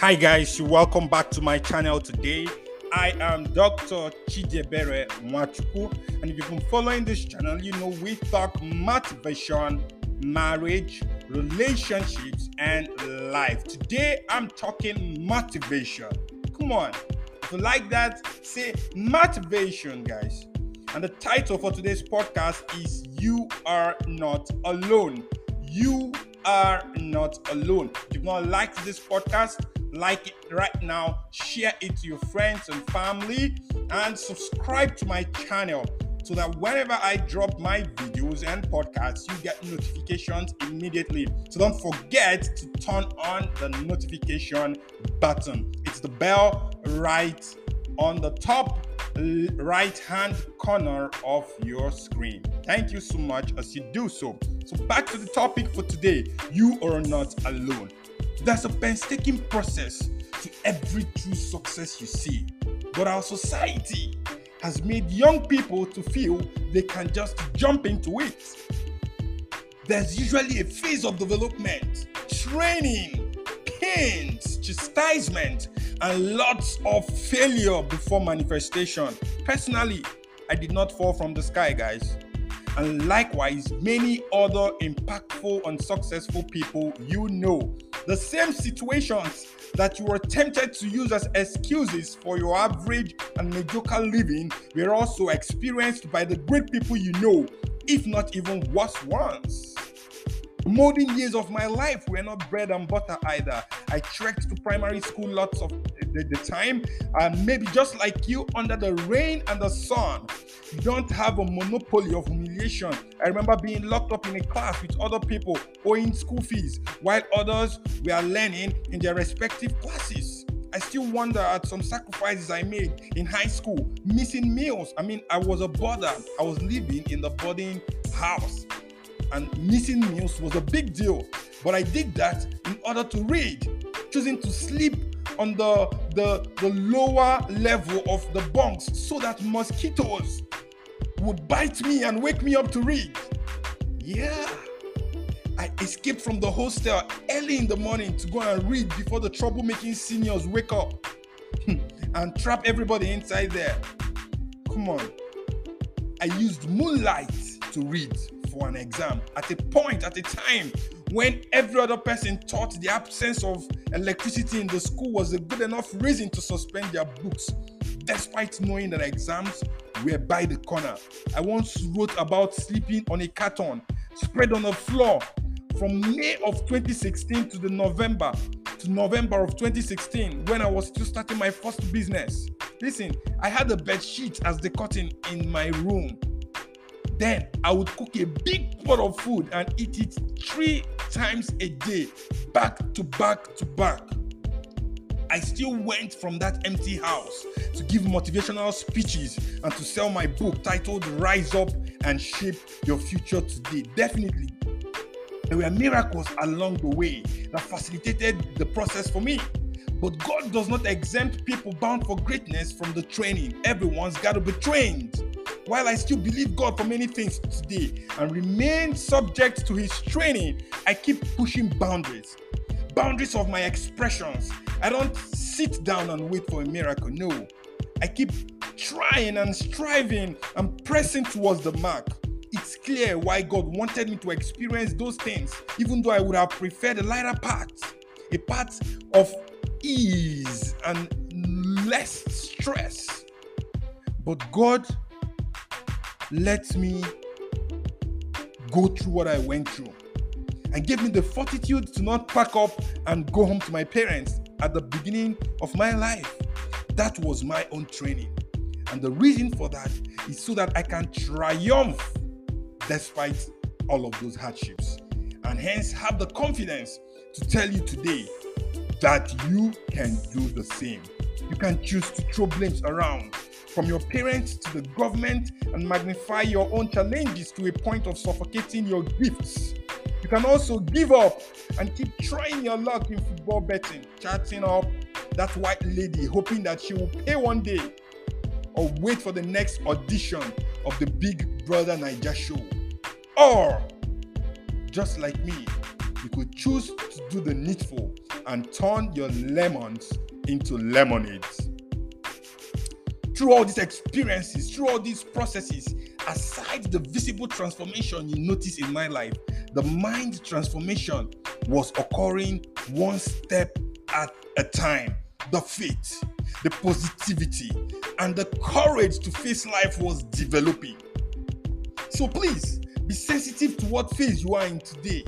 Hi guys, welcome back to my channel today. I am Dr. Chidebere Nwachukwu, and if you've been following this channel, you know we talk motivation, marriage, relationships, and life. Today I'm talking motivation. Come on, if you like that, say motivation, guys. And the title for today's podcast is You Are Not Alone. You are not alone. If you've not liked this podcast, like it right now, share it to your friends and family, and subscribe to my channel so that whenever I drop my videos and podcasts, you get notifications immediately. So don't forget to turn on the notification button. It's the bell right on the top right hand corner of your screen. Thank you so much as you do so. So, back to the topic for today you are not alone. There's a painstaking process to every true success you see, but our society has made young people to feel they can just jump into it. There's usually a phase of development, training, pains, chastisement, and lots of failure before manifestation. Personally, I did not fall from the sky, guys. And likewise, many other impactful and successful people you know. The same situations that you were tempted to use as excuses for your average and mediocre living were also experienced by the great people you know, if not even worse ones molding years of my life were not bread and butter either. I trekked to primary school lots of the, the time, and maybe just like you, under the rain and the sun, you don't have a monopoly of humiliation. I remember being locked up in a class with other people owing school fees, while others were learning in their respective classes. I still wonder at some sacrifices I made in high school, missing meals. I mean, I was a boarder. I was living in the boarding house and missing meals was a big deal. But I did that in order to read, choosing to sleep on the, the, the lower level of the bunks so that mosquitoes would bite me and wake me up to read. Yeah. I escaped from the hostel early in the morning to go and read before the troublemaking seniors wake up hmm. and trap everybody inside there. Come on. I used moonlight to read for an exam at a point, at a time when every other person thought the absence of electricity in the school was a good enough reason to suspend their books, despite knowing that exams were by the corner. I once wrote about sleeping on a carton spread on the floor from May of 2016 to the November to November of 2016 when I was still starting my first business. Listen, I had a bed sheet as the curtain in my room then I would cook a big pot of food and eat it three times a day, back to back to back. I still went from that empty house to give motivational speeches and to sell my book titled Rise Up and Shape Your Future Today. Definitely, there were miracles along the way that facilitated the process for me. But God does not exempt people bound for greatness from the training. Everyone's got to be trained. While I still believe God for many things today and remain subject to His training, I keep pushing boundaries. Boundaries of my expressions. I don't sit down and wait for a miracle. No. I keep trying and striving and pressing towards the mark. It's clear why God wanted me to experience those things, even though I would have preferred a lighter path, a path of ease and less stress. But God let me go through what I went through and gave me the fortitude to not pack up and go home to my parents at the beginning of my life. That was my own training. And the reason for that is so that I can triumph despite all of those hardships. And hence have the confidence to tell you today that you can do the same. You can choose to throw blames around from your parents to the government and magnify your own challenges to a point of suffocating your gifts. You can also give up and keep trying your luck in football betting, chatting up that white lady, hoping that she will pay one day, or wait for the next audition of the Big Brother Naija show. Or, just like me, you could choose to do the needful and turn your lemons into lemonades. Through all these experiences, through all these processes, aside the visible transformation you notice in my life, the mind transformation was occurring one step at a time. The faith, the positivity, and the courage to face life was developing. So please be sensitive to what phase you are in today.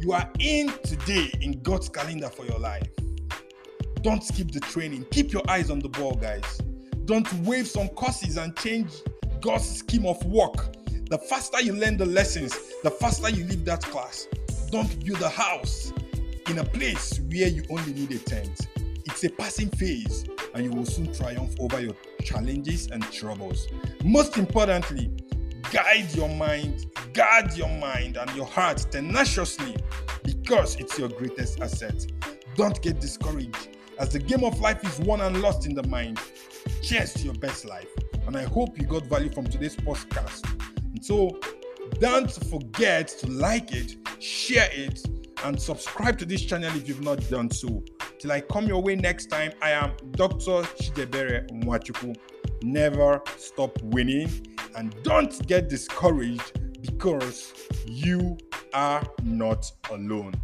You are in today in God's calendar for your life. Don't skip the training. Keep your eyes on the ball, guys. Don't wave some courses and change God's scheme of work. The faster you learn the lessons, the faster you leave that class. Don't build a house in a place where you only need a tent. It's a passing phase and you will soon triumph over your challenges and troubles. Most importantly, guide your mind, guard your mind and your heart tenaciously because it's your greatest asset. Don't get discouraged as the game of life is won and lost in the mind. Cheers to your best life. And I hope you got value from today's podcast. And so don't forget to like it, share it, and subscribe to this channel if you've not done so. Till I come your way next time, I am Dr. Chidebere Nwachukwu. Never stop winning and don't get discouraged because you are not alone.